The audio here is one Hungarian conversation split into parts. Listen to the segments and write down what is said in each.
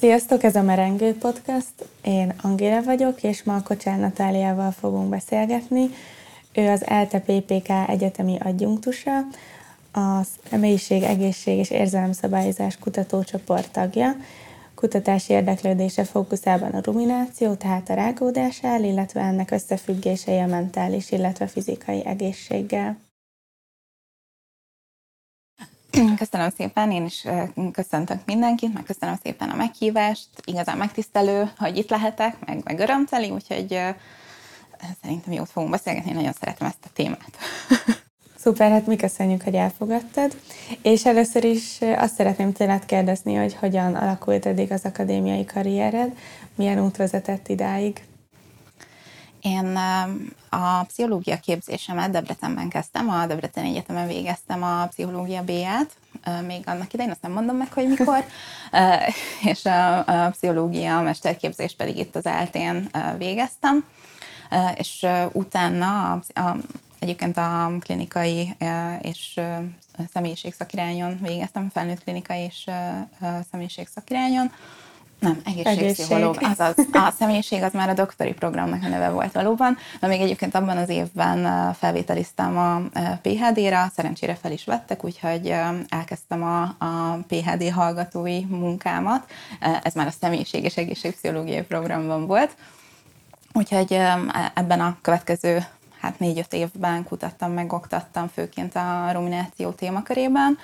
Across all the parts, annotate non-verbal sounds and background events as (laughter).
Sziasztok, ez a Merengő Podcast. Én Angéla vagyok, és ma a Kocsán Natáliával fogunk beszélgetni. Ő az ELTE PPK egyetemi adjunktusa, a Személyiség, Egészség és Érzelemszabályozás kutatócsoport tagja. Kutatási érdeklődése fókuszában a rumináció, tehát a rágódás áll, illetve ennek összefüggései a mentális, illetve fizikai egészséggel. Köszönöm szépen, én is köszöntök mindenkit, meg köszönöm szépen a meghívást. Igazán megtisztelő, hogy itt lehetek, meg, meg örömteli, úgyhogy szerintem jót fogunk beszélgetni, én nagyon szeretem ezt a témát. (laughs) Szuper, hát mi köszönjük, hogy elfogadtad. És először is azt szeretném tőled kérdezni, hogy hogyan alakult eddig az akadémiai karriered, milyen út vezetett idáig? Én a pszichológia képzésemet Debrecenben kezdtem, a Debrecen Egyetemen végeztem a pszichológia B-ját, még annak idején, azt nem mondom meg, hogy mikor, (laughs) és a, a pszichológia mesterképzést pedig itt az eltén végeztem, és utána a, a, egyébként a klinikai és személyiségszakirányon végeztem, felnőtt klinikai és személyiségszakirányon, nem, egészségpszichológ, Egészség. azaz. A személyiség az már a doktori programnak a neve volt valóban, de még egyébként abban az évben felvételiztem a PHD-ra, szerencsére fel is vettek, úgyhogy elkezdtem a, a PHD hallgatói munkámat. Ez már a személyiség és egészségpszichológiai programban volt. Úgyhogy ebben a következő hát négy-öt évben kutattam, megoktattam főként a rumináció témakörében,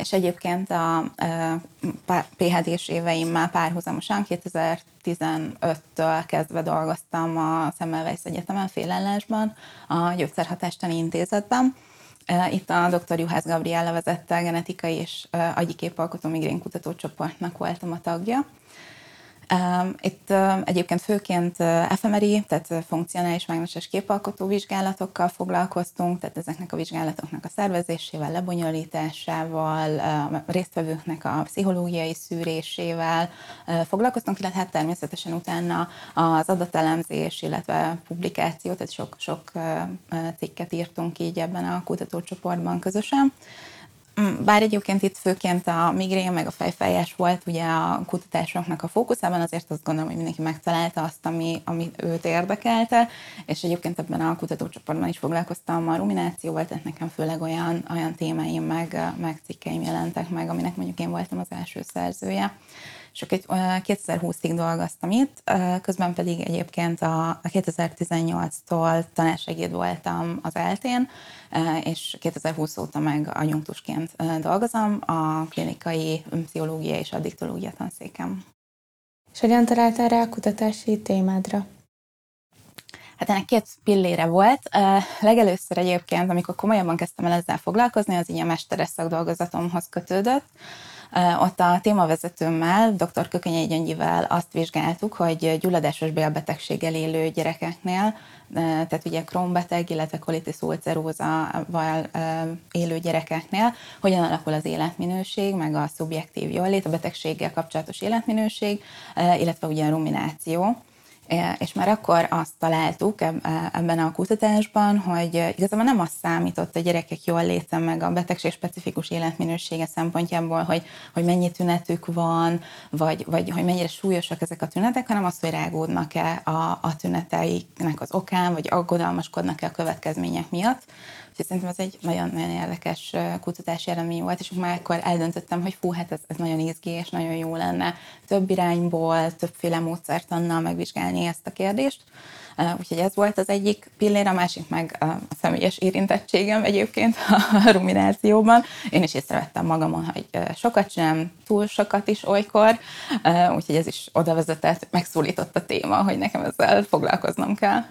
és egyébként a PHD-s éveimmel párhuzamosan 2015-től kezdve dolgoztam a Semmelweis Egyetemen félállásban, a Gyógyszerhatástani Intézetben, itt a dr. Juhász Gabriella vezette genetikai és agyi képalkotó migrén kutatócsoportnak voltam a tagja, itt egyébként főként efemeri, tehát funkcionális mágneses képalkotó vizsgálatokkal foglalkoztunk, tehát ezeknek a vizsgálatoknak a szervezésével, lebonyolításával, résztvevőknek a pszichológiai szűrésével foglalkoztunk, illetve hát természetesen utána az adatelemzés, illetve publikáció, tehát sok, sok cikket írtunk így ebben a kutatócsoportban közösen. Mm, bár egyébként itt főként a migrén meg a fejfájás volt ugye a kutatásoknak a fókuszában, azért azt gondolom, hogy mindenki megtalálta azt, ami, ami őt érdekelte, és egyébként ebben a kutatócsoportban is foglalkoztam a ruminációval, tehát nekem főleg olyan, olyan témáim meg, meg cikkeim jelentek meg, aminek mondjuk én voltam az első szerzője és akkor 2020-ig dolgoztam itt, közben pedig egyébként a 2018-tól tanársegéd voltam az eltén, és 2020 óta meg anyunktusként dolgozom a klinikai pszichológia és addiktológia tanszékem. És hogyan találtál rá a kutatási témádra? Hát ennek két pillére volt. Legelőször egyébként, amikor komolyabban kezdtem el ezzel foglalkozni, az így a mesteres szakdolgozatomhoz kötődött. Ott a témavezetőmmel, dr. Kökenyei Gyöngyivel azt vizsgáltuk, hogy gyulladásos bélbetegséggel élő gyerekeknél, tehát ugye krónbeteg, illetve colitis ulcerózával élő gyerekeknél, hogyan alakul az életminőség, meg a szubjektív jólét, a betegséggel kapcsolatos életminőség, illetve ugye a rumináció és már akkor azt találtuk ebben a kutatásban, hogy igazából nem azt számított a gyerekek jól léte meg a betegség specifikus életminősége szempontjából, hogy, hogy mennyi tünetük van, vagy, vagy hogy mennyire súlyosak ezek a tünetek, hanem azt, hogy rágódnak-e a, a tüneteiknek az okán, vagy aggodalmaskodnak-e a következmények miatt. Úgyhogy szerintem ez egy nagyon-nagyon érdekes kutatási eredmény volt, és már akkor eldöntöttem, hogy fú, hát ez, ez nagyon izgi, és nagyon jó lenne több irányból, többféle módszert annal megvizsgálni ezt a kérdést. Úgyhogy ez volt az egyik pillér, a másik meg a személyes érintettségem egyébként a (laughs) ruminációban. Én is észrevettem magamon, hogy sokat sem, túl sokat is olykor, úgyhogy ez is oda vezetett, megszólított a téma, hogy nekem ezzel foglalkoznom kell.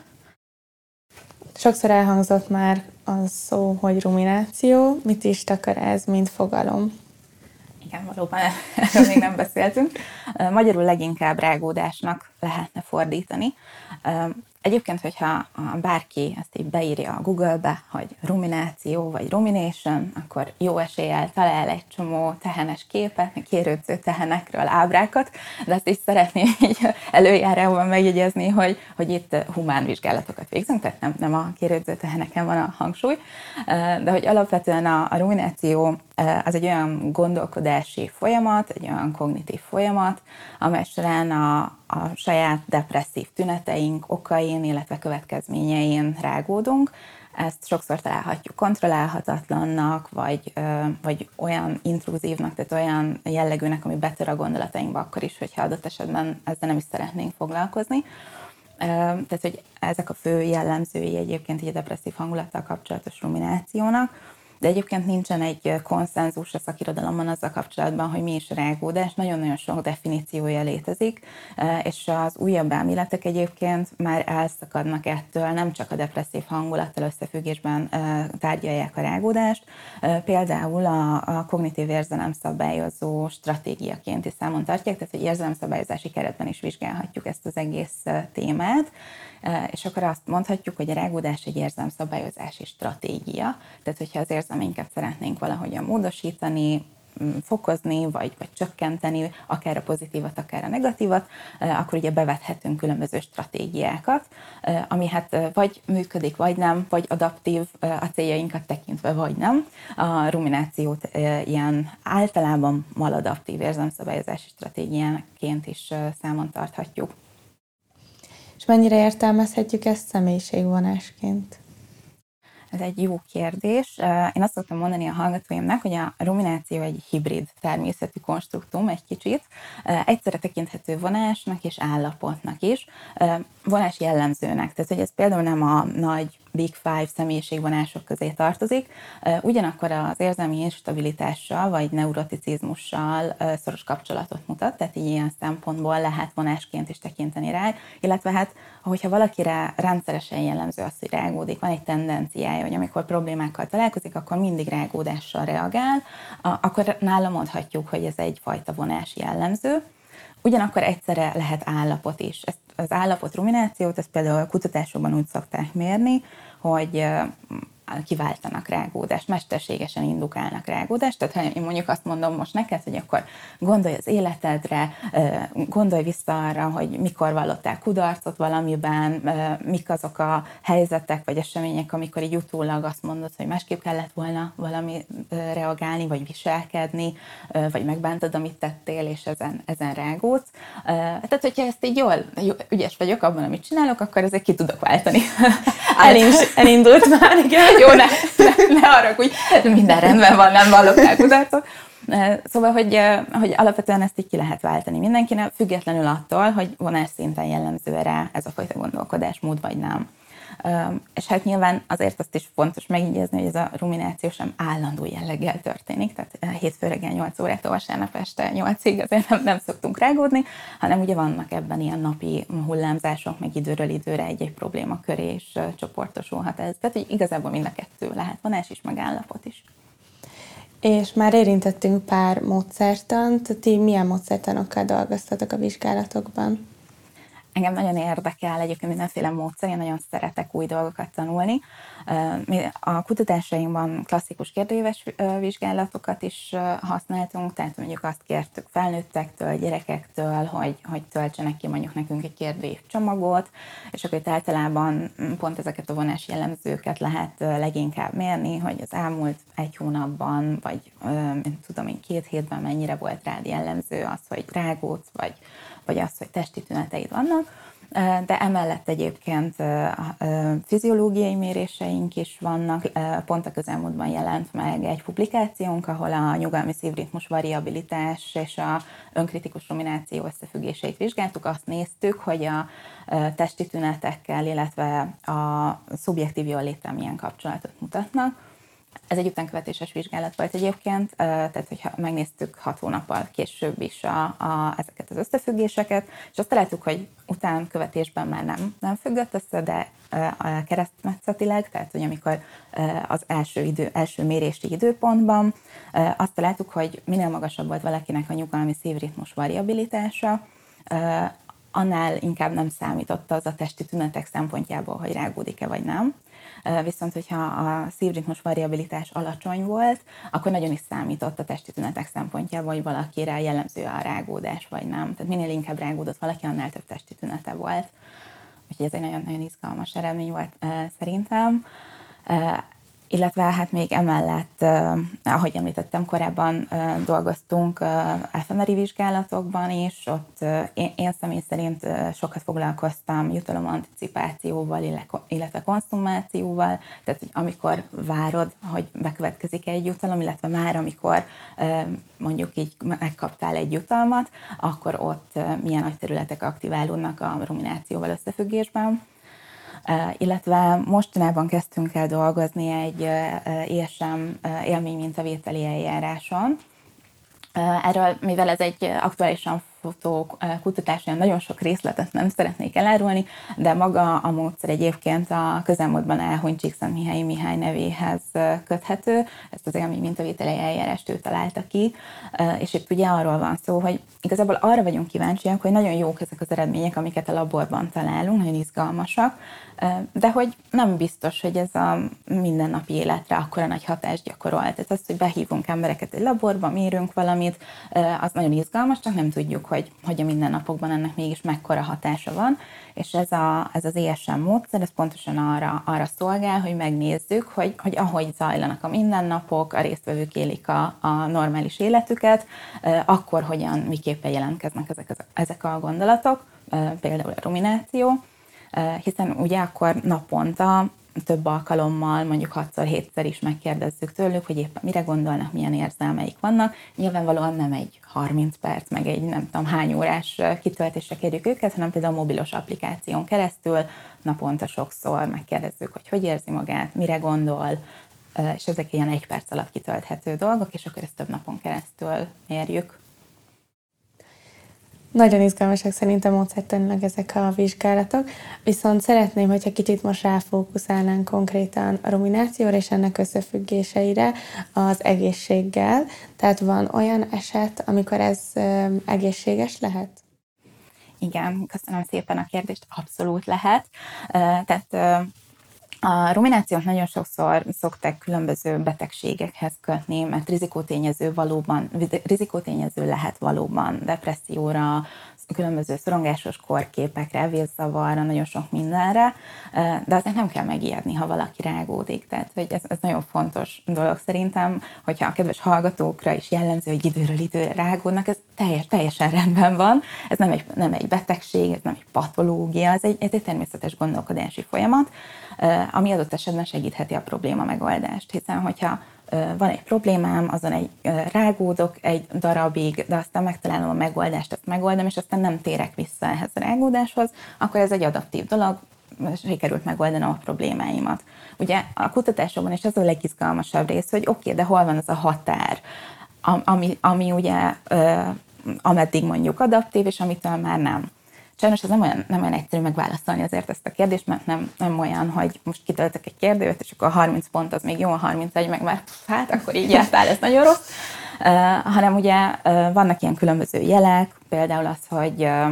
Sokszor elhangzott már az szó, hogy rumináció. Mit is takar ez, mint fogalom? Igen, valóban erről még nem beszéltünk. Magyarul leginkább rágódásnak lehetne fordítani. Egyébként, hogyha bárki ezt így beírja a Google-be, hogy rumináció vagy rumination, akkor jó eséllyel talál egy csomó tehenes képet, kérődző tehenekről ábrákat, de azt is szeretném (laughs) így előjárásban megjegyezni, hogy, hogy itt humán vizsgálatokat végzünk, tehát nem, nem a kérődző teheneken van a hangsúly, de hogy alapvetően a, a rumináció az egy olyan gondolkodási folyamat, egy olyan kognitív folyamat, amely során a, a saját depresszív tüneteink, okain, illetve következményein rágódunk. Ezt sokszor találhatjuk kontrollálhatatlannak, vagy, vagy olyan intrúzívnak, tehát olyan jellegűnek, ami betör a gondolatainkba akkor is, hogyha adott esetben ezzel nem is szeretnénk foglalkozni. Tehát, hogy ezek a fő jellemzői egyébként egy depresszív hangulattal kapcsolatos ruminációnak de egyébként nincsen egy konszenzus a szakirodalomban azzal kapcsolatban, hogy mi is rágódás, nagyon-nagyon sok definíciója létezik, és az újabb elméletek egyébként már elszakadnak ettől, nem csak a depresszív hangulattal összefüggésben tárgyalják a rágódást, például a, kognitív érzelemszabályozó stratégiaként is számon tartják, tehát hogy érzelemszabályozási keretben is vizsgálhatjuk ezt az egész témát, és akkor azt mondhatjuk, hogy a rágódás egy érzelmszabályozási stratégia, tehát hogyha az érzelmeinket szeretnénk valahogyan módosítani, mm, fokozni, vagy, vagy csökkenteni, akár a pozitívat, akár a negatívat, akkor ugye bevethetünk különböző stratégiákat, ami hát vagy működik, vagy nem, vagy adaptív a céljainkat tekintve, vagy nem. A ruminációt ilyen általában maladaptív érzelmszabályozási stratégiáként is számon tarthatjuk. És mennyire értelmezhetjük ezt személyiségvonásként? Ez egy jó kérdés. Én azt szoktam mondani a hallgatóimnak, hogy a rumináció egy hibrid természetű konstruktum egy kicsit. Egyszerre tekinthető vonásnak és állapotnak is. Vonás jellemzőnek. Tehát, hogy ez például nem a nagy Big Five személyiségvonások közé tartozik, ugyanakkor az érzelmi instabilitással vagy neuroticizmussal szoros kapcsolatot mutat, tehát így ilyen szempontból lehet vonásként is tekinteni rá, illetve hát, hogyha valakire rendszeresen jellemző az, hogy rágódik, van egy tendenciája, hogy amikor problémákkal találkozik, akkor mindig rágódással reagál, akkor nála mondhatjuk, hogy ez egyfajta vonás jellemző. Ugyanakkor egyszerre lehet állapot is. Ezt az állapot ruminációt, ezt például a kutatásokban úgy szokták mérni, hogy kiváltanak rágódást, mesterségesen indukálnak rágódást. Tehát ha én mondjuk azt mondom most neked, hogy akkor gondolj az életedre, gondolj vissza arra, hogy mikor vallottál kudarcot valamiben, mik azok a helyzetek vagy események, amikor így utólag azt mondod, hogy másképp kellett volna valami reagálni, vagy viselkedni, vagy megbántod, amit tettél, és ezen, ezen rágódsz. Tehát, hogyha ezt így jól, jó, ügyes vagyok abban, amit csinálok, akkor ezért ki tudok váltani. (laughs) elindult már, igen jó, ne, ne, ne hogy minden rendben van, nem vallok el kudarcot. Szóval, hogy, hogy alapvetően ezt így ki lehet váltani mindenkinek, függetlenül attól, hogy vonás szinten jellemző rá ez a fajta gondolkodásmód, vagy nem. És hát nyilván azért azt is fontos megjegyezni, hogy ez a rumináció sem állandó jelleggel történik, tehát hétfő reggel 8 órától vasárnap este 8-ig azért nem, nem szoktunk rágódni, hanem ugye vannak ebben ilyen napi hullámzások, meg időről időre egy-egy probléma köré is csoportosulhat ez. Tehát hogy igazából mind a kettő lehet, vonás is, meg állapot is. És már érintettünk pár módszertant, ti milyen módszertanokkal dolgoztatok a vizsgálatokban? Engem nagyon érdekel egyébként mindenféle módszer, én nagyon szeretek új dolgokat tanulni. A kutatásainkban klasszikus kérdőíves vizsgálatokat is használtunk, tehát mondjuk azt kértük felnőttektől, gyerekektől, hogy, hogy töltsenek ki mondjuk nekünk egy kérdőív csomagot, és akkor itt általában pont ezeket a vonás jellemzőket lehet leginkább mérni, hogy az elmúlt egy hónapban, vagy tudom én két hétben mennyire volt rád jellemző az, hogy rágódsz, vagy vagy az, hogy testi tüneteid vannak, de emellett egyébként fiziológiai méréseink is vannak. Pont a közelmúltban jelent meg egy publikációnk, ahol a nyugalmi szívritmus variabilitás és a önkritikus rumináció összefüggéseit vizsgáltuk. Azt néztük, hogy a testi tünetekkel, illetve a szubjektív jól létem milyen kapcsolatot mutatnak ez egy utánkövetéses vizsgálat volt egyébként, tehát hogyha megnéztük hat hónappal később is a, a, ezeket az összefüggéseket, és azt találtuk, hogy utánkövetésben már nem, nem függött össze, de a keresztmetszetileg, tehát hogy amikor az első, idő, első mérési időpontban azt találtuk, hogy minél magasabb volt valakinek a nyugalmi szívritmus variabilitása, annál inkább nem számított az a testi tünetek szempontjából, hogy rágódik-e vagy nem. Viszont, hogyha a szívritmus variabilitás alacsony volt, akkor nagyon is számított a testi tünetek szempontjából, hogy valakire jellemző a rágódás, vagy nem. Tehát minél inkább rágódott valaki, annál több testi tünete volt. Úgyhogy ez egy nagyon-nagyon izgalmas eredmény volt szerintem illetve hát még emellett, ahogy említettem, korábban dolgoztunk efemeri vizsgálatokban is, ott én személy szerint sokat foglalkoztam jutalom-anticipációval, illetve konszumációval, tehát hogy amikor várod, hogy bekövetkezik egy jutalom, illetve már amikor mondjuk így megkaptál egy jutalmat, akkor ott milyen nagy területek aktiválódnak a ruminációval összefüggésben illetve mostanában kezdtünk el dolgozni egy ESM élménymintavételi eljáráson. Erről, mivel ez egy aktuálisan fotó kutatásán nagyon sok részletet nem szeretnék elárulni, de maga a módszer egyébként a közelmúltban elhunyt Csíkszent Mihály nevéhez köthető. Ezt az élmény mintavételi eljárást ő találta ki, és itt ugye arról van szó, hogy igazából arra vagyunk kíváncsiak, hogy nagyon jók ezek az eredmények, amiket a laborban találunk, nagyon izgalmasak, de hogy nem biztos, hogy ez a mindennapi életre akkora nagy hatást gyakorol. Tehát az, hogy behívunk embereket egy laborba, mérünk valamit, az nagyon izgalmas, csak nem tudjuk, hogy, hogy a mindennapokban ennek mégis mekkora hatása van, és ez, a, ez az ESM módszer, ez pontosan arra, arra szolgál, hogy megnézzük, hogy, hogy ahogy zajlanak a mindennapok, a résztvevők élik a, a normális életüket, akkor hogyan, miképpen jelentkeznek ezek, ezek a gondolatok, például a rumináció, hiszen ugye akkor naponta több alkalommal, mondjuk 6-7-szer is megkérdezzük tőlük, hogy éppen mire gondolnak, milyen érzelmeik vannak. Nyilvánvalóan nem egy 30 perc, meg egy nem tudom hány órás kitöltésre kérjük őket, hanem például a mobilos applikáción keresztül naponta sokszor megkérdezzük, hogy hogy érzi magát, mire gondol, és ezek ilyen egy perc alatt kitölthető dolgok, és akkor ezt több napon keresztül mérjük. Nagyon izgalmasak szerintem módszertanilag ezek a vizsgálatok, viszont szeretném, hogyha kicsit most ráfókuszálnánk konkrétan a ruminációra és ennek összefüggéseire az egészséggel. Tehát van olyan eset, amikor ez egészséges lehet? Igen, köszönöm szépen a kérdést, abszolút lehet. Tehát a ruminációt nagyon sokszor szokták különböző betegségekhez kötni, mert rizikótényező valóban, rizikótényező lehet valóban depresszióra, különböző szorongásos korképekre, vészzavarra, nagyon sok mindenre, de azért nem kell megijedni, ha valaki rágódik. Tehát, hogy ez, ez nagyon fontos dolog szerintem, hogyha a kedves hallgatókra is jellemző, hogy időről időre rágódnak, ez teljes, teljesen rendben van. Ez nem egy, nem egy betegség, ez nem egy patológia, ez egy, ez egy természetes gondolkodási folyamat, ami adott esetben segítheti a probléma megoldást. Hiszen, hogyha van egy problémám, azon egy rágódok egy darabig, de aztán megtalálom a megoldást, ezt megoldom, és aztán nem térek vissza ehhez a rágódáshoz, akkor ez egy adaptív dolog, sikerült megoldanom a problémáimat. Ugye a kutatásokban is ez a legizgalmasabb rész, hogy oké, okay, de hol van az a határ, ami, ami ugye ameddig mondjuk adaptív, és amitől már nem. Sajnos ez nem olyan, nem olyan egyszerű megválaszolni azért ezt a kérdést, mert nem, nem olyan, hogy most kitöltök egy kérdőt, és akkor a 30 pont az még jó, a 31 meg már hát akkor így jártál, ez nagyon rossz. Uh, hanem ugye uh, vannak ilyen különböző jelek, például az, hogy uh,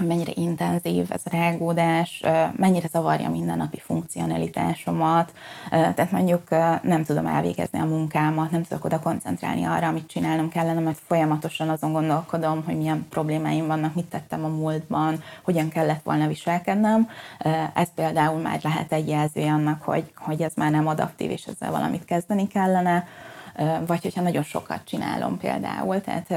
hogy mennyire intenzív ez a rágódás, mennyire zavarja mindennapi funkcionalitásomat, tehát mondjuk nem tudom elvégezni a munkámat, nem tudok oda koncentrálni arra, amit csinálnom kellene, mert folyamatosan azon gondolkodom, hogy milyen problémáim vannak, mit tettem a múltban, hogyan kellett volna viselkednem. Ez például már lehet egy jelzője annak, hogy, hogy ez már nem adaptív, és ezzel valamit kezdeni kellene vagy hogyha nagyon sokat csinálom például, tehát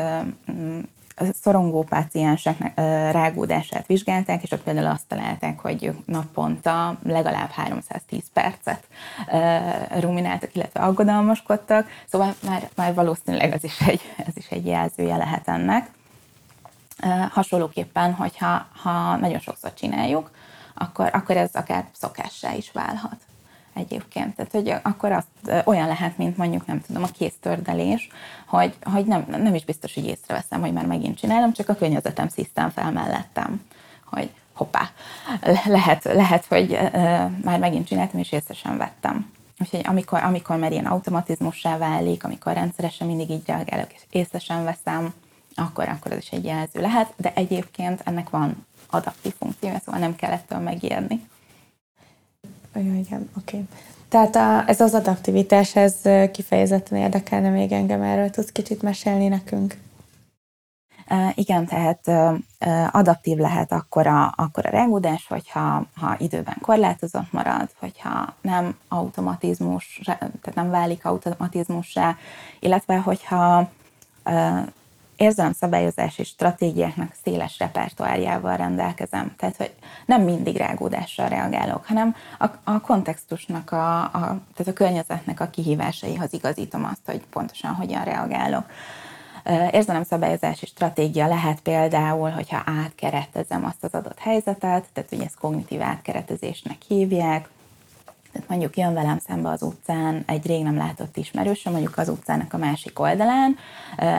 szorongó pácienseknek rágódását vizsgálták, és ott például azt találták, hogy ők naponta legalább 310 percet rumináltak, illetve aggodalmaskodtak, szóval már, már valószínűleg ez is, egy, ez is egy jelzője lehet ennek. Hasonlóképpen, hogyha ha nagyon sokszor csináljuk, akkor, akkor ez akár szokássá is válhat egyébként. Tehát, hogy akkor azt olyan lehet, mint mondjuk, nem tudom, a kéztördelés, hogy, hogy nem, nem is biztos, hogy észreveszem, hogy már megint csinálom, csak a környezetem szisztán fel mellettem, hogy hoppá, lehet, lehet hogy már megint csináltam, és észre sem vettem. Úgyhogy amikor, amikor már ilyen automatizmussá válik, amikor rendszeresen mindig így reagálok, és észre sem veszem, akkor, akkor ez is egy jelző lehet, de egyébként ennek van adaptív funkciója, szóval nem kell ettől megijedni. Olyan, igen, oké. Tehát a, ez az adaptivitás, ez kifejezetten érdekelne még engem, erről tudsz kicsit mesélni nekünk? Igen, tehát adaptív lehet akkor a, akkor a rengódás, hogyha ha időben korlátozott marad, hogyha nem automatizmus, tehát nem válik automatizmussá, illetve hogyha érzelemszabályozási stratégiáknak széles repertoárjával rendelkezem. Tehát, hogy nem mindig rágódással reagálok, hanem a, a kontextusnak, a, a, tehát a környezetnek a kihívásaihoz igazítom azt, hogy pontosan hogyan reagálok. Érzelemszabályozási stratégia lehet például, hogyha átkeretezem azt az adott helyzetet, tehát ugye ezt kognitív átkeretezésnek hívják, tehát mondjuk jön velem szembe az utcán egy rég nem látott ismerősöm, mondjuk az utcának a másik oldalán,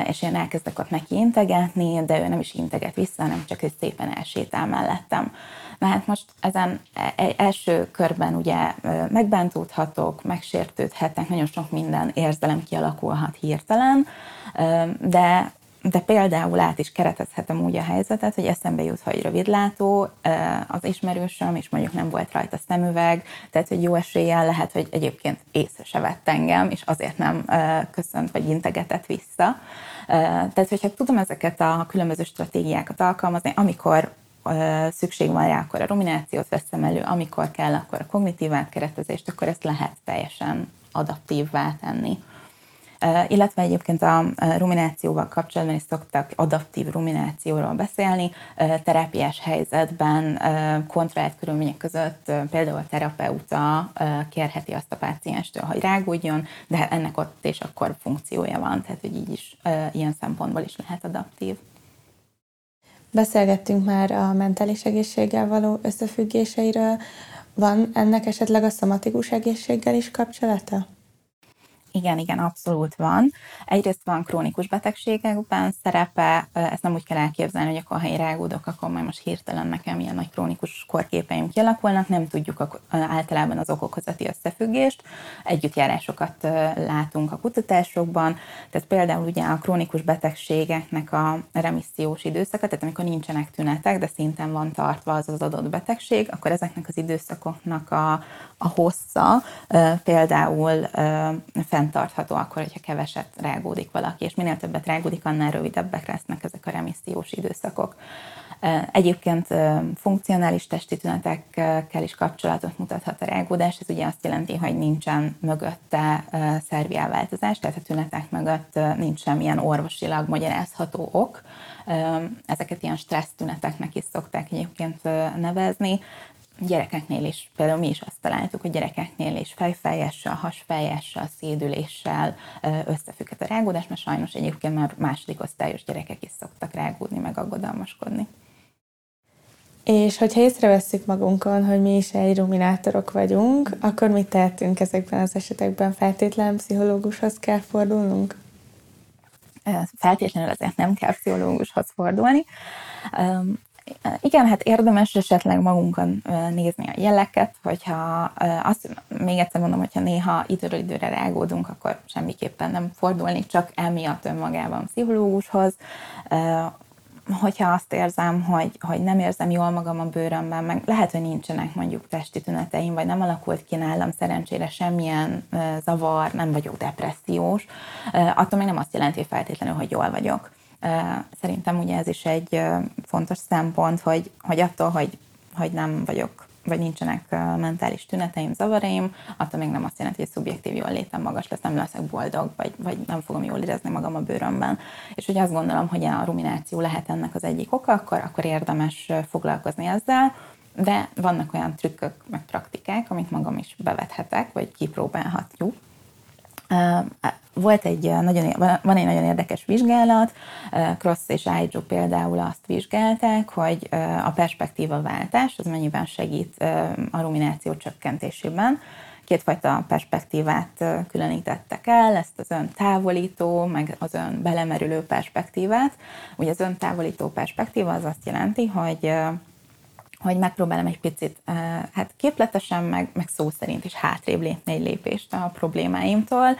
és én elkezdek ott neki integetni, de ő nem is integet vissza, hanem csak ő szépen elsétál mellettem. Na hát most ezen e, e, első körben ugye megbántódhatok, megsértődhetek, nagyon sok minden érzelem kialakulhat hirtelen, de de például át is keretezhetem úgy a helyzetet, hogy eszembe jut, hogy rövidlátó az ismerősöm, és mondjuk nem volt rajta szemüveg, tehát hogy jó eséllyel lehet, hogy egyébként észre se vett engem, és azért nem köszönt vagy integetett vissza. Tehát, hogyha tudom ezeket a különböző stratégiákat alkalmazni, amikor szükség van rá, akkor a ruminációt veszem elő, amikor kell, akkor a kognitív átkeretezést, akkor ezt lehet teljesen adaptívvá tenni. Illetve egyébként a ruminációval kapcsolatban is szoktak adaptív ruminációról beszélni. Terápiás helyzetben kontraált körülmények között például a terapeuta kérheti azt a pácienstől, hogy rágódjon, de ennek ott és akkor funkciója van, tehát hogy így is ilyen szempontból is lehet adaptív. Beszélgettünk már a mentális egészséggel való összefüggéseiről. Van ennek esetleg a szomatikus egészséggel is kapcsolata? Igen, igen, abszolút van. Egyrészt van krónikus betegségekben szerepe, ezt nem úgy kell elképzelni, hogy akkor ha én rágódok, akkor majd most hirtelen nekem ilyen nagy krónikus korképeim kialakulnak, nem tudjuk általában az okok összefüggést. Együttjárásokat látunk a kutatásokban, tehát például ugye a krónikus betegségeknek a remissziós időszaka, tehát amikor nincsenek tünetek, de szinten van tartva az az adott betegség, akkor ezeknek az időszakoknak a, a hossza például fenn fenntartható akkor, hogyha keveset rágódik valaki, és minél többet rágódik, annál rövidebbek lesznek ezek a remissziós időszakok. Egyébként funkcionális testi tünetekkel is kapcsolatot mutathat a rágódás, ez ugye azt jelenti, hogy nincsen mögötte szervi elváltozás, tehát a tünetek mögött nincs semmilyen orvosilag magyarázható ok. Ezeket ilyen stressz tüneteknek is szokták egyébként nevezni gyerekeknél is, például mi is azt találtuk, hogy gyerekeknél is fejfájással, hasfájással, szédüléssel összefügghet a rágódás, mert sajnos egyébként már második osztályos gyerekek is szoktak rágódni, meg aggodalmaskodni. És hogyha észrevesszük magunkon, hogy mi is egy ruminátorok vagyunk, akkor mit tehetünk ezekben az esetekben? Feltétlen pszichológushoz kell fordulnunk? Feltétlenül azért nem kell pszichológushoz fordulni. Igen, hát érdemes esetleg magunkon nézni a jeleket, hogyha azt még egyszer mondom, hogyha néha időről időre rágódunk, akkor semmiképpen nem fordulni, csak emiatt önmagában pszichológushoz. Hogyha azt érzem, hogy, hogy nem érzem jól magam a bőrömben, meg lehet, hogy nincsenek mondjuk testi tüneteim, vagy nem alakult ki nálam szerencsére semmilyen zavar, nem vagyok depressziós, attól még nem azt jelenti feltétlenül, hogy jól vagyok Szerintem ugye ez is egy fontos szempont, hogy, hogy attól, hogy, hogy nem vagyok vagy nincsenek mentális tüneteim, zavaraim, attól még nem azt jelenti, hogy szubjektív jól létem magas lesz, nem leszek boldog, vagy, vagy nem fogom jól érezni magam a bőrömben. És hogy azt gondolom, hogy a rumináció lehet ennek az egyik oka, akkor, akkor érdemes foglalkozni ezzel, de vannak olyan trükkök, meg praktikák, amit magam is bevethetek, vagy kipróbálhatjuk, volt egy nagyon, van egy nagyon érdekes vizsgálat, Cross és Aidjo például azt vizsgálták, hogy a perspektíva váltás az mennyiben segít a rumináció csökkentésében. Kétfajta perspektívát különítettek el, ezt az ön távolító, meg az ön belemerülő perspektívát. Ugye az ön távolító perspektíva az azt jelenti, hogy hogy megpróbálom egy picit hát képletesen, meg, meg szó szerint is hátrébb lépni egy lépést a problémáimtól,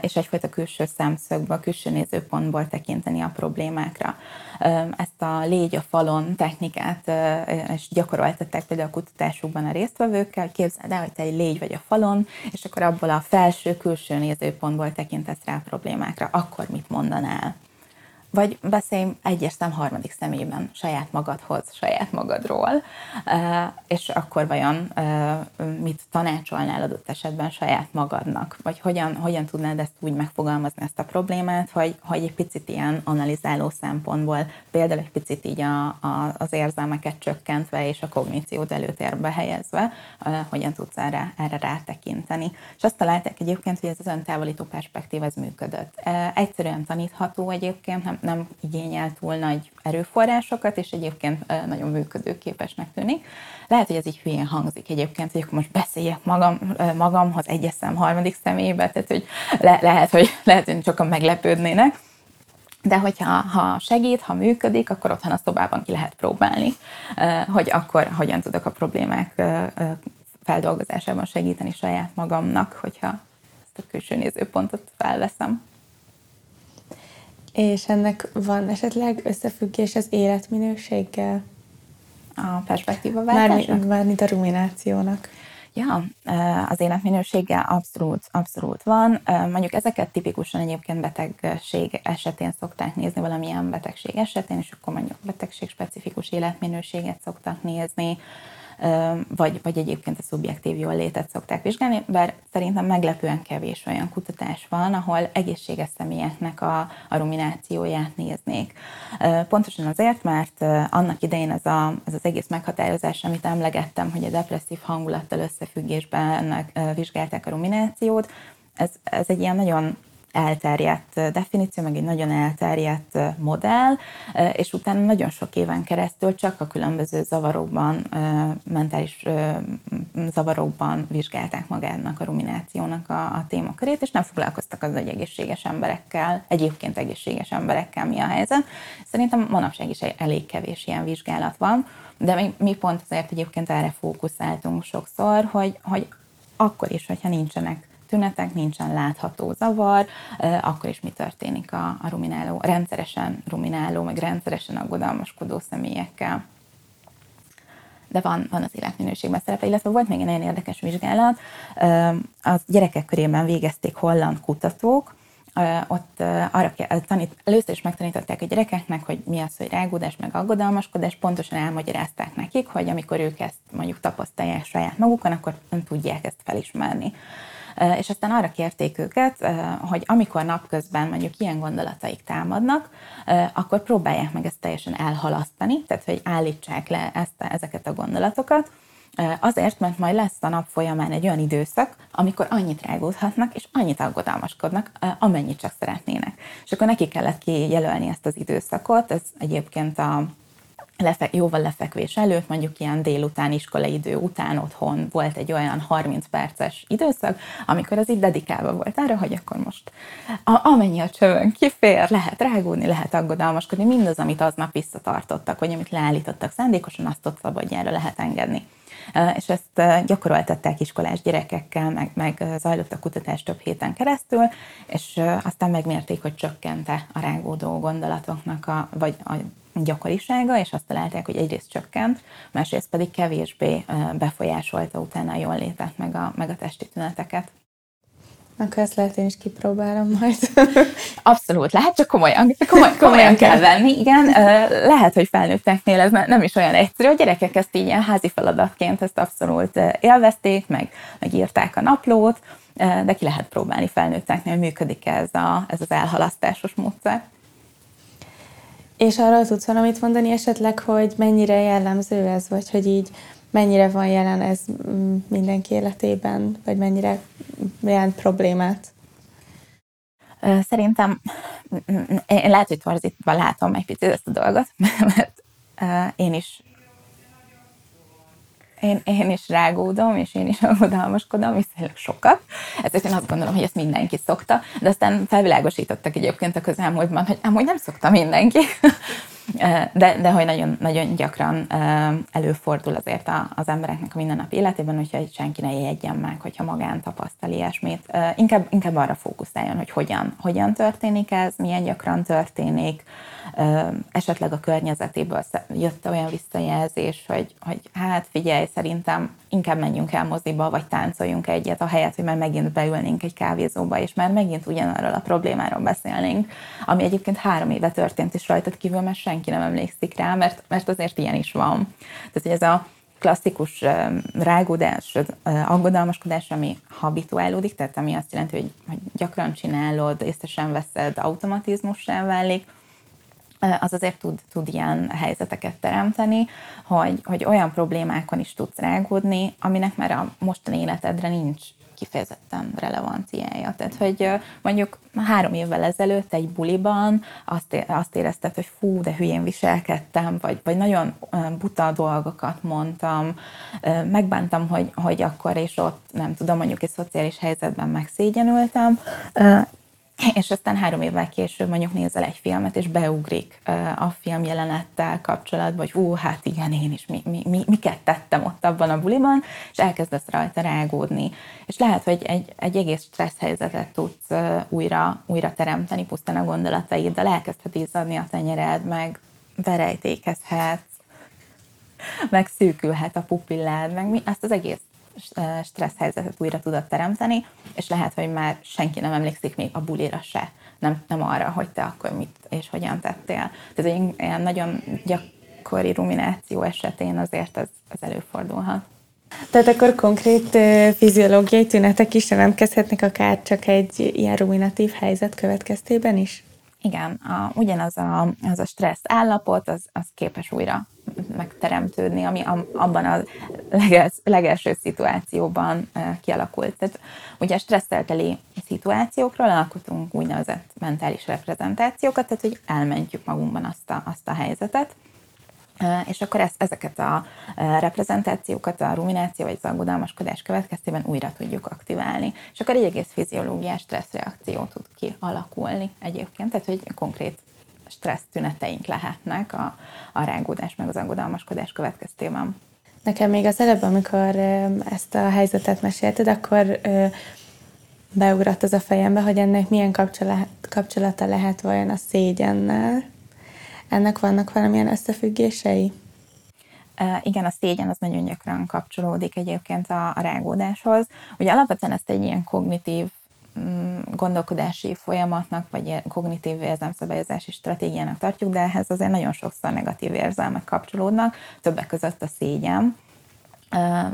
és egyfajta külső szemszögből, külső nézőpontból tekinteni a problémákra. Ezt a légy a falon technikát és gyakoroltatták például a kutatásukban a résztvevőkkel, hogy képzeld el, hogy te egy légy vagy a falon, és akkor abból a felső-külső nézőpontból tekintesz rá a problémákra, akkor mit mondanál? Vagy beszélj egyes szem harmadik szemében saját magadhoz, saját magadról, és akkor vajon mit tanácsolnál adott esetben saját magadnak, vagy hogyan, hogyan tudnád ezt úgy megfogalmazni ezt a problémát, hogy, hogy egy picit ilyen analizáló szempontból, például egy picit így a, a, az érzelmeket csökkentve és a kogníciót előtérbe helyezve, hogyan tudsz erre, erre rátekinteni. És azt találták egyébként, hogy ez az öntávolító perspektív ez működött. Egyszerűen tanítható egyébként, nem, nem igényel túl nagy erőforrásokat, és egyébként nagyon működőképesnek tűnik. Lehet, hogy ez így hülyén hangzik egyébként, hogy akkor most beszéljek magam, magamhoz egyes szem harmadik személybe, tehát hogy le, lehet, hogy lehet, hogy sokan meglepődnének, de hogyha ha segít, ha működik, akkor otthon a szobában ki lehet próbálni, hogy akkor hogyan tudok a problémák feldolgozásában segíteni saját magamnak, hogyha ezt a külső nézőpontot felveszem. És ennek van esetleg összefüggés az életminőséggel? A perspektíva váltásnak? Mármint a ruminációnak. Ja, az életminőséggel abszolút, abszolút van. Mondjuk ezeket tipikusan egyébként betegség esetén szokták nézni, valamilyen betegség esetén, és akkor mondjuk betegség specifikus életminőséget szoktak nézni vagy, vagy egyébként a szubjektív jól létet szokták vizsgálni, bár szerintem meglepően kevés olyan kutatás van, ahol egészséges személyeknek a, a ruminációját néznék. Pontosan azért, mert annak idején ez, a, ez az egész meghatározás, amit emlegettem, hogy a depresszív hangulattal összefüggésben vizsgálták a ruminációt, ez, ez egy ilyen nagyon elterjedt definíció, meg egy nagyon elterjedt modell, és utána nagyon sok éven keresztül csak a különböző zavarokban, mentális zavarokban vizsgálták magának a ruminációnak a, a témakörét, és nem foglalkoztak az, hogy egészséges emberekkel, egyébként egészséges emberekkel mi a helyzet. Szerintem manapság is elég kevés ilyen vizsgálat van, de mi, mi pont azért egyébként erre fókuszáltunk sokszor, hogy, hogy akkor is, hogyha nincsenek tünetek, nincsen látható zavar, akkor is mi történik a, a rumináló, rendszeresen rumináló, meg rendszeresen aggodalmaskodó személyekkel. De van, van az életminőségben szerepe, illetve volt még egy nagyon érdekes vizsgálat, a gyerekek körében végezték holland kutatók, ott arra tanít, először is megtanították a gyerekeknek, hogy mi az, hogy rágódás, meg aggodalmaskodás, pontosan elmagyarázták nekik, hogy amikor ők ezt mondjuk tapasztalják saját magukon, akkor nem tudják ezt felismerni és aztán arra kérték őket, hogy amikor napközben mondjuk ilyen gondolataik támadnak, akkor próbálják meg ezt teljesen elhalasztani, tehát hogy állítsák le ezt, ezeket a gondolatokat, Azért, mert majd lesz a nap folyamán egy olyan időszak, amikor annyit rágódhatnak, és annyit aggodalmaskodnak, amennyit csak szeretnének. És akkor neki kellett kijelölni ezt az időszakot, ez egyébként a lefe- jóval lefekvés előtt, mondjuk ilyen délután idő után otthon volt egy olyan 30 perces időszak, amikor az így dedikálva volt arra, hogy akkor most a, amennyi a csövön kifér, lehet rágódni, lehet aggodalmaskodni, mindaz, amit aznap visszatartottak, vagy amit leállítottak szándékosan, azt ott szabadjára lehet engedni. És ezt gyakoroltatták iskolás gyerekekkel, meg, meg zajlott a kutatás több héten keresztül, és aztán megmérték, hogy csökkente a rágódó gondolatoknak, a, vagy a gyakorisága, és azt találták, hogy egyrészt csökkent, másrészt pedig kevésbé befolyásolta utána a jól létet, meg a, meg a testi tüneteket. Akkor ezt lehet én is kipróbálom majd. (laughs) Abszolút, lehet, csak komolyan, komolyan, komolyan kell venni. Igen, lehet, hogy felnőtteknél ez nem is olyan egyszerű. A gyerekek ezt így ilyen házi feladatként ezt abszolút élvezték, meg, meg írták a naplót, de ki lehet próbálni felnőtteknél, működik ez, a, ez az elhalasztásos módszer. És arra tudsz valamit mondani esetleg, hogy mennyire jellemző ez, vagy hogy így mennyire van jelen ez mm, mindenki életében, vagy mennyire milyen problémát? Szerintem én lehet, hogy torzítva látom egy picit ezt a dolgot, (laughs) mert én is én, én is rágódom, és én is (laughs) aggodalmaskodom, viszonylag sokat. Ezért én azt gondolom, hogy ezt mindenki szokta, de aztán felvilágosítottak egyébként a közelmúltban, hogy amúgy nem szokta mindenki. (laughs) de, de hogy nagyon, nagyon gyakran előfordul azért az embereknek a mindennapi életében, úgyhogy senki ne jegyen meg, hogyha magán tapasztal ilyesmit. Inkább, inkább arra fókuszáljon, hogy hogyan, hogyan történik ez, milyen gyakran történik, esetleg a környezetéből jött olyan visszajelzés, hogy, hogy hát figyelj, szerintem inkább menjünk el moziba, vagy táncoljunk egyet, a helyet, hogy már megint beülnénk egy kávézóba, és már megint ugyanarról a problémáról beszélnénk, ami egyébként három éve történt, és rajtad kívül már senki nem emlékszik rá, mert, mert azért ilyen is van. Tehát, hogy ez a klasszikus rágódás, aggodalmaskodás, ami habituálódik, tehát ami azt jelenti, hogy, hogy gyakran csinálod, észre sem veszed, automatizmussá válik, az azért tud, tud ilyen helyzeteket teremteni, hogy, hogy olyan problémákon is tudsz rágódni, aminek már a mostani életedre nincs kifejezetten relevanciája. Tehát, hogy mondjuk három évvel ezelőtt egy buliban azt, azt érezted, hogy fú, de hülyén viselkedtem, vagy, vagy nagyon buta dolgokat mondtam, megbántam, hogy, hogy akkor és ott, nem tudom, mondjuk egy szociális helyzetben megszégyenültem, és aztán három évvel később mondjuk nézel egy filmet, és beugrik a film jelenettel kapcsolatban, hogy ú, hát igen, én is mi, mi, mi, miket tettem ott abban a buliban, és elkezdesz rajta rágódni. És lehet, hogy egy, egy egész stressz helyzetet tudsz újra, újra teremteni pusztán a gondolataiddal, elkezdhet izzadni a tenyered, meg verejtékezhetsz, meg szűkülhet a pupillád, meg mi, ezt az egész stressz helyzetet újra tudod teremteni, és lehet, hogy már senki nem emlékszik még a bulira se, nem, nem arra, hogy te akkor mit és hogyan tettél. Tehát egy ilyen nagyon gyakori rumináció esetén azért ez, ez előfordulhat. Tehát akkor konkrét fiziológiai tünetek is jelentkezhetnek akár csak egy ilyen ruminatív helyzet következtében is? Igen, a, ugyanaz a, az a stressz állapot, az, az képes újra megteremtődni, ami abban a legels, legelső szituációban kialakult. Tehát ugye stresszelteli szituációkról alkotunk úgynevezett mentális reprezentációkat, tehát hogy elmentjük magunkban azt a, azt a helyzetet, és akkor ezt, ezeket a reprezentációkat a rumináció vagy az aggodalmaskodás következtében újra tudjuk aktiválni. És akkor egy egész fiziológiás stresszreakció tud kialakulni egyébként, tehát hogy konkrét stressz tüneteink lehetnek a, a rágódás meg az aggodalmaskodás következtében. Nekem még az előbb, amikor ezt a helyzetet mesélted, akkor beugrott az a fejembe, hogy ennek milyen kapcsolata lehet vajon a szégyennel. Ennek vannak valamilyen összefüggései? igen, a szégyen az nagyon gyakran kapcsolódik egyébként a, a rágódáshoz. Ugye alapvetően ezt egy ilyen kognitív gondolkodási folyamatnak, vagy kognitív érzelmszabályozási stratégiának tartjuk, de ehhez azért nagyon sokszor negatív érzelmek kapcsolódnak, többek között a szégyen.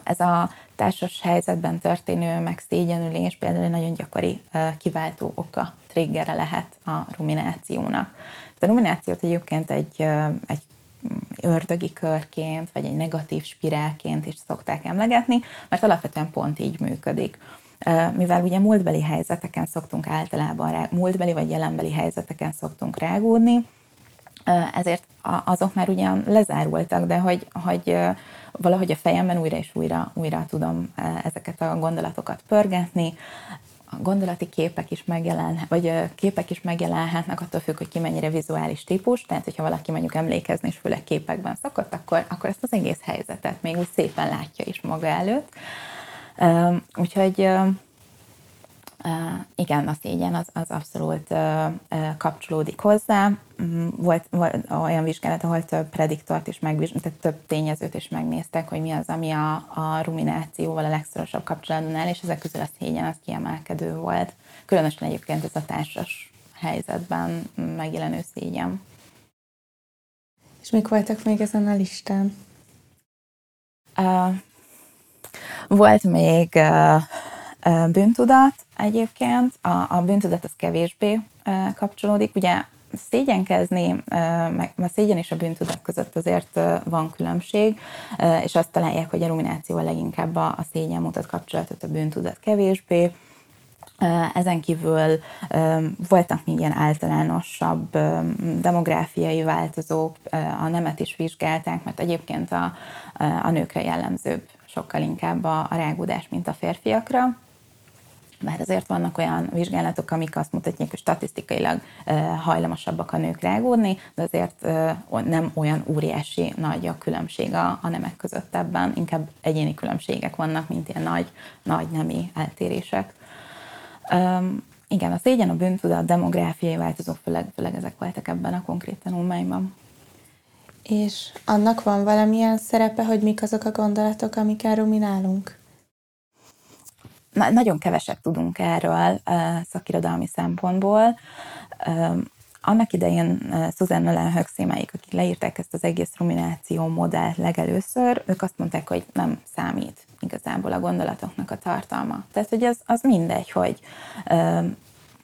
Ez a társas helyzetben történő megszégyenülés például egy nagyon gyakori kiváltó oka, triggere lehet a ruminációnak. A ruminációt egyébként egy, egy ördögi körként, vagy egy negatív spirálként is szokták emlegetni, mert alapvetően pont így működik. Mivel ugye múltbeli helyzeteken szoktunk általában, múltbeli vagy jelenbeli helyzeteken szoktunk rágódni, ezért azok már ugyan lezárultak, de hogy, hogy valahogy a fejemben újra és újra, újra tudom ezeket a gondolatokat pörgetni, a gondolati képek is megjelenhet, vagy képek is megjelenhetnek, attól függ, hogy ki mennyire vizuális típus, tehát hogyha valaki mondjuk emlékezni, és főleg képekben szokott, akkor, akkor ezt az egész helyzetet még úgy szépen látja is maga előtt. Úgyhogy igen, a szégyen az, az abszolút kapcsolódik hozzá. Mm, volt, volt olyan vizsgálat, ahol több prediktort is megvizsgáltak, több tényezőt is megnéztek, hogy mi az, ami a, a ruminációval a legszorosabb kapcsolatban áll, és ezek közül a szégyen az kiemelkedő volt. Különösen egyébként ez a társas helyzetben megjelenő szégyen. És mik voltak még ezen a listán? Uh, volt még bűntudat egyébként, a, a bűntudat az kevésbé kapcsolódik, ugye szégyenkezni, meg a szégyen és a bűntudat között azért van különbség, és azt találják, hogy a rumináció leginkább a, a szégyen mutat kapcsolatot, a bűntudat kevésbé. Ezen kívül voltak még ilyen általánosabb demográfiai változók, a nemet is vizsgálták, mert egyébként a, a nőkre jellemzőbb sokkal inkább a, a rágódás, mint a férfiakra bár azért vannak olyan vizsgálatok, amik azt mutatják, hogy statisztikailag hajlamosabbak a nők rágódni, de azért nem olyan óriási nagy a különbség a, a nemek között ebben, inkább egyéni különbségek vannak, mint ilyen nagy, nagy nemi eltérések. Um, igen, a szégyen, a bűntudat, a demográfiai változók, főleg, főleg ezek voltak ebben a konkrét tanulmányban. És annak van valamilyen szerepe, hogy mik azok a gondolatok, amikkel ruminálunk? Na, nagyon keveset tudunk erről szakirodalmi szempontból. Annak idején Susan Nolan Höxémáik, akik leírták ezt az egész rumináció modellt legelőször, ők azt mondták, hogy nem számít igazából a gondolatoknak a tartalma. Tehát, hogy az, az mindegy, hogy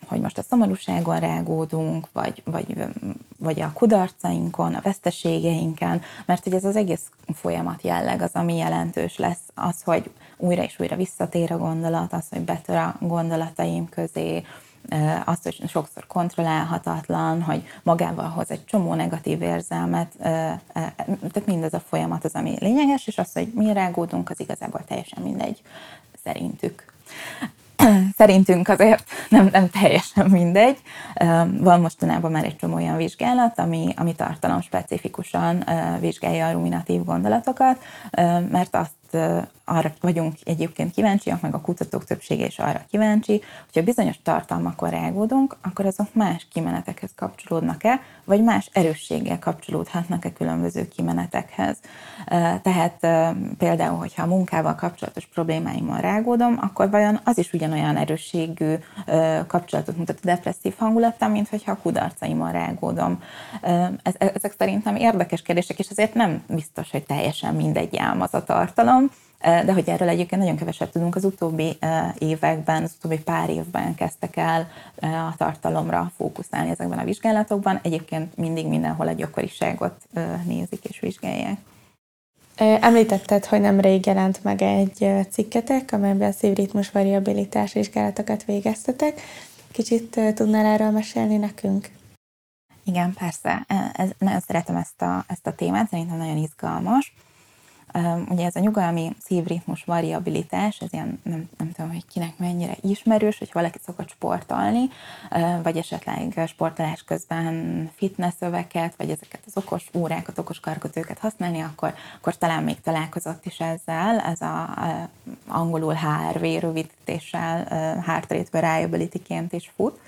hogy most a szomorúságon rágódunk, vagy, vagy, vagy a kudarcainkon, a veszteségeinken, mert hogy ez az egész folyamat jelleg az, ami jelentős lesz, az, hogy újra és újra visszatér a gondolat, az, hogy betör a gondolataim közé, az, hogy sokszor kontrollálhatatlan, hogy magával hoz egy csomó negatív érzelmet, tehát mindez a folyamat az, ami lényeges, és az, hogy mi rágódunk, az igazából teljesen mindegy szerintük. (clears throat) Szerintünk azért nem, nem teljesen mindegy. Van mostanában már egy csomó olyan vizsgálat, ami, ami tartalom specifikusan vizsgálja a ruminatív gondolatokat, mert azt arra vagyunk egyébként kíváncsiak, meg a kutatók többsége is arra kíváncsi, hogyha bizonyos tartalmakon rágódunk, akkor azok más kimenetekhez kapcsolódnak-e, vagy más erősséggel kapcsolódhatnak-e különböző kimenetekhez. Tehát például, hogyha a munkával kapcsolatos problémáimmal rágódom, akkor vajon az is ugyanolyan erősségű kapcsolatot mutat a depresszív hangulattal, mint hogyha a kudarcaimmal rágódom. Ezek szerintem érdekes kérdések, és azért nem biztos, hogy teljesen mindegy álmaz a tartalom, de hogy erről egyébként nagyon keveset tudunk, az utóbbi években, az utóbbi pár évben kezdtek el a tartalomra fókuszálni ezekben a vizsgálatokban. Egyébként mindig mindenhol a gyakoriságot nézik és vizsgálják. Említetted, hogy nemrég jelent meg egy cikketek, amelyben a szívritmus variabilitás vizsgálatokat végeztetek. Kicsit tudnál erről mesélni nekünk? Igen, persze. Ez, nagyon szeretem ezt a, ezt a témát, szerintem nagyon izgalmas. Ugye ez a nyugalmi szívritmus variabilitás, ez ilyen nem, nem tudom, hogy kinek mennyire ismerős, hogy valaki szokott sportolni, vagy esetleg sportolás közben fitnessöveket, vagy ezeket az okos órákat, okos karkötőket használni, akkor, akkor talán még találkozott is ezzel, ez a, a angolul HRV rövidítéssel Heart Rate Variability-ként is fut.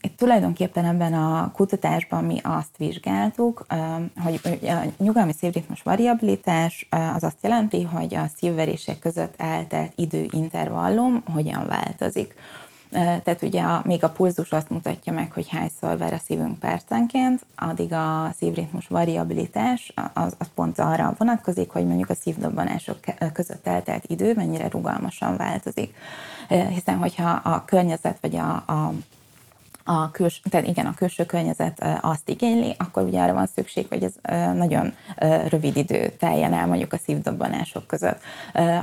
Itt tulajdonképpen ebben a kutatásban mi azt vizsgáltuk, hogy a nyugalmi szívritmus variabilitás az azt jelenti, hogy a szívverések között eltelt időintervallum hogyan változik. Tehát ugye a, még a pulzus azt mutatja meg, hogy hányszor ver a szívünk percenként, addig a szívritmus variabilitás az, az pont arra vonatkozik, hogy mondjuk a szívdobbanások között eltelt idő mennyire rugalmasan változik. Hiszen hogyha a környezet vagy a, a a külső, tehát igen, a külső környezet azt igényli, akkor ugye arra van szükség, hogy ez nagyon rövid idő teljen el mondjuk a szívdobbanások között.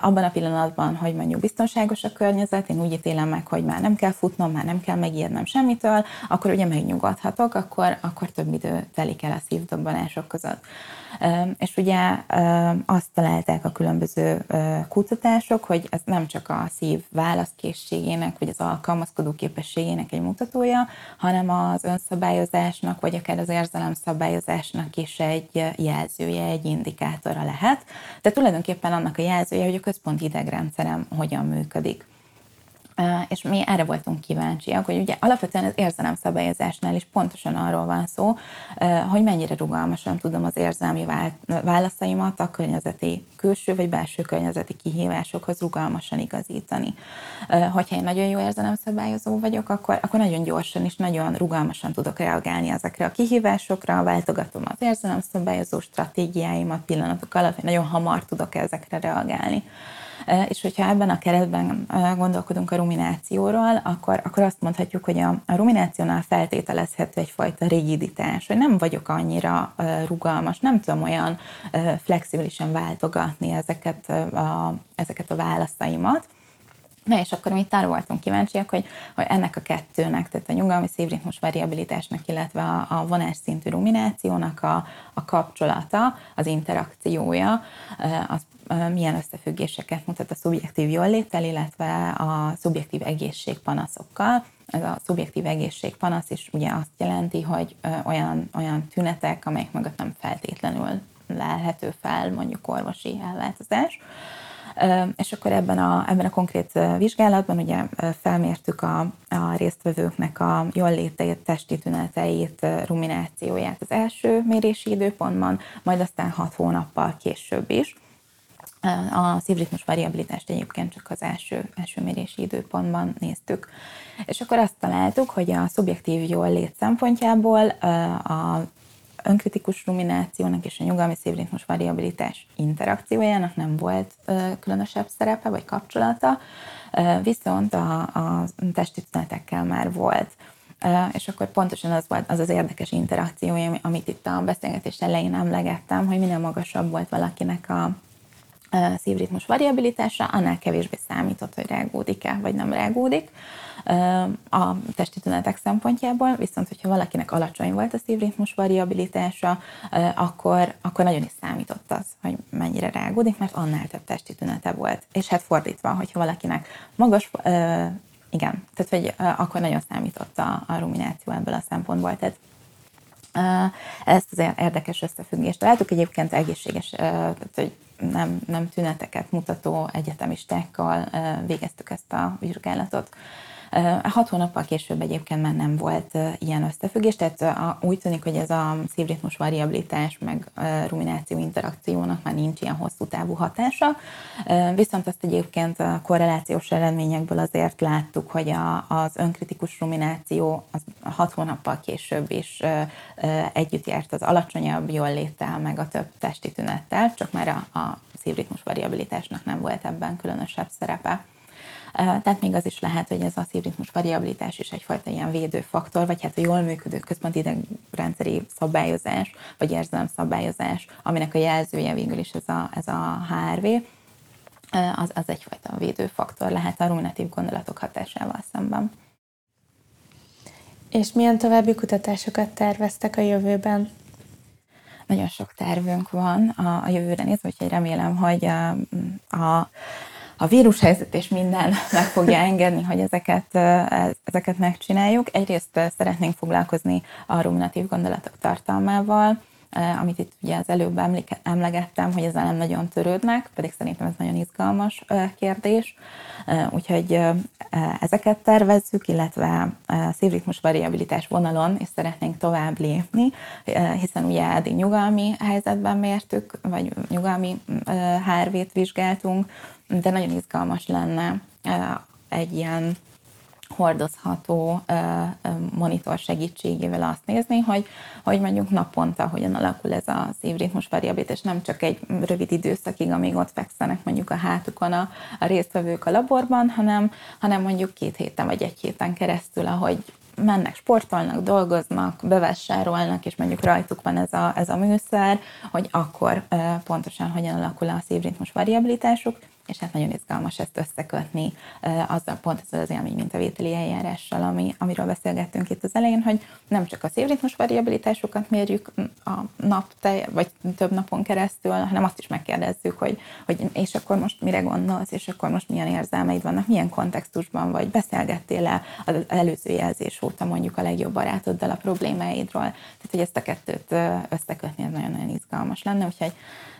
Abban a pillanatban, hogy mondjuk biztonságos a környezet, én úgy ítélem meg, hogy már nem kell futnom, már nem kell megijednem semmitől, akkor ugye megnyugodhatok, akkor, akkor több idő telik el a szívdobbanások között. És ugye azt találták a különböző kutatások, hogy ez nem csak a szív válaszkészségének, vagy az alkalmazkodó képességének egy mutatója, hanem az önszabályozásnak, vagy akár az érzelemszabályozásnak is egy jelzője, egy indikátora lehet. De tulajdonképpen annak a jelzője, hogy a központi idegrendszerem hogyan működik és mi erre voltunk kíváncsiak, hogy ugye alapvetően az érzelemszabályozásnál is pontosan arról van szó, hogy mennyire rugalmasan tudom az érzelmi válaszaimat a környezeti külső vagy belső környezeti kihívásokhoz rugalmasan igazítani. Hogyha én nagyon jó érzelemszabályozó vagyok, akkor, akkor nagyon gyorsan és nagyon rugalmasan tudok reagálni ezekre a kihívásokra, váltogatom az érzelemszabályozó stratégiáimat pillanatok alatt, nagyon hamar tudok ezekre reagálni. És hogyha ebben a keretben gondolkodunk a ruminációról, akkor, akkor azt mondhatjuk, hogy a, a ruminációnál feltételezhető egyfajta rigiditás, hogy nem vagyok annyira rugalmas, nem tudom olyan flexibilisen váltogatni ezeket a, ezeket a válaszaimat, Na és akkor mi itt arra voltunk kíváncsiak, hogy, hogy ennek a kettőnek, tehát a nyugalmi szívritmus variabilitásnak, illetve a, a vonás szintű ruminációnak a, a kapcsolata, az interakciója, az milyen összefüggéseket mutat a szubjektív jólléttel, illetve a szubjektív egészségpanaszokkal. Ez a szubjektív egészségpanasz is ugye azt jelenti, hogy olyan, olyan tünetek, amelyek mögött nem feltétlenül lelhető fel mondjuk orvosi ellátozás. És akkor ebben a, ebben a konkrét vizsgálatban ugye felmértük a, a résztvevőknek a jól létét, testi tüneteit, ruminációját az első mérési időpontban, majd aztán hat hónappal később is. A szívritmus variabilitást egyébként csak az első, első mérési időpontban néztük. És akkor azt találtuk, hogy a szubjektív jól lét szempontjából a önkritikus ruminációnak és a nyugalmi szívritmus variabilitás interakciójának nem volt különösebb szerepe vagy kapcsolata, viszont a, a testi tünetekkel már volt. És akkor pontosan az volt az az érdekes interakció, amit itt a beszélgetés elején emlegettem, hogy minél magasabb volt valakinek a szívritmus variabilitása, annál kevésbé számított, hogy rágódik-e, vagy nem rágódik a testi tünetek szempontjából, viszont hogyha valakinek alacsony volt a szívritmus variabilitása, akkor, akkor nagyon is számított az, hogy mennyire rágódik, mert annál több testi tünete volt. És hát fordítva, hogyha valakinek magas, igen, tehát hogy akkor nagyon számított a, a rumináció ebből a szempontból. Tehát ezt az érdekes összefüggést találtuk. Egyébként egészséges, tehát hogy nem, nem tüneteket mutató egyetemistákkal végeztük ezt a vizsgálatot. Hat hónappal később egyébként már nem volt ilyen összefüggés, tehát úgy tűnik, hogy ez a szívritmus variabilitás meg rumináció interakciónak már nincs ilyen hosszú távú hatása, viszont azt egyébként a korrelációs eredményekből azért láttuk, hogy a, az önkritikus rumináció az hat hónappal később is együtt járt az alacsonyabb jól léttel, meg a több testi tünettel, csak már a, a szívritmus variabilitásnak nem volt ebben különösebb szerepe. Tehát még az is lehet, hogy ez a szívritmus variabilitás is egyfajta ilyen védőfaktor, vagy hát a jól működő központi idegrendszeri szabályozás, vagy szabályozás, aminek a jelzője végül is ez a, ez a HRV, az, az egyfajta védőfaktor lehet a ruminatív gondolatok hatásával szemben. És milyen további kutatásokat terveztek a jövőben? Nagyon sok tervünk van a, a jövőre nézve, úgyhogy remélem, hogy a, a a vírushelyzet és minden (laughs) meg fogja engedni, hogy ezeket, ezeket megcsináljuk. Egyrészt szeretnénk foglalkozni a ruminatív gondolatok tartalmával, amit itt ugye az előbb emlegettem, hogy ezzel nem nagyon törődnek, pedig szerintem ez nagyon izgalmas kérdés. Úgyhogy ezeket tervezzük, illetve szívritmus variabilitás vonalon és szeretnénk tovább lépni, hiszen ugye eddig nyugalmi helyzetben mértük, vagy nyugalmi HRV-t vizsgáltunk, de nagyon izgalmas lenne egy ilyen hordozható monitor segítségével azt nézni, hogy, hogy mondjuk naponta hogyan alakul ez a szívritmus variabilitás, nem csak egy rövid időszakig, amíg ott fekszenek mondjuk a hátukon a, a résztvevők a laborban, hanem, hanem mondjuk két héten vagy egy héten keresztül, ahogy mennek, sportolnak, dolgoznak, bevásárolnak, és mondjuk rajtuk van ez a, ez a műszer, hogy akkor pontosan hogyan alakul a szívritmus variabilitásuk, és hát nagyon izgalmas ezt összekötni azzal pont ezzel az élmény mintavételi eljárással, ami, amiről beszélgettünk itt az elején, hogy nem csak a szívritmus variabilitásokat mérjük a nap, vagy több napon keresztül, hanem azt is megkérdezzük, hogy, hogy és akkor most mire gondolsz, és akkor most milyen érzelmeid vannak, milyen kontextusban vagy, beszélgettél-e az előző jelzés óta mondjuk a legjobb barátoddal a problémáidról. Tehát, hogy ezt a kettőt összekötni, ez nagyon-nagyon izgalmas lenne, úgyhogy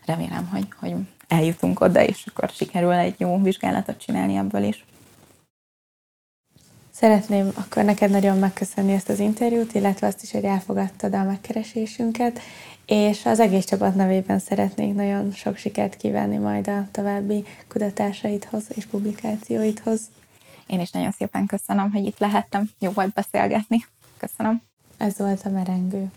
remélem, hogy, hogy eljutunk oda, és akkor sikerül egy jó vizsgálatot csinálni ebből is. Szeretném akkor neked nagyon megköszönni ezt az interjút, illetve azt is, hogy elfogadtad a megkeresésünket, és az egész csapat nevében szeretnék nagyon sok sikert kívánni majd a további kutatásaidhoz és publikációidhoz. Én is nagyon szépen köszönöm, hogy itt lehettem. Jó volt beszélgetni. Köszönöm. Ez volt a merengő.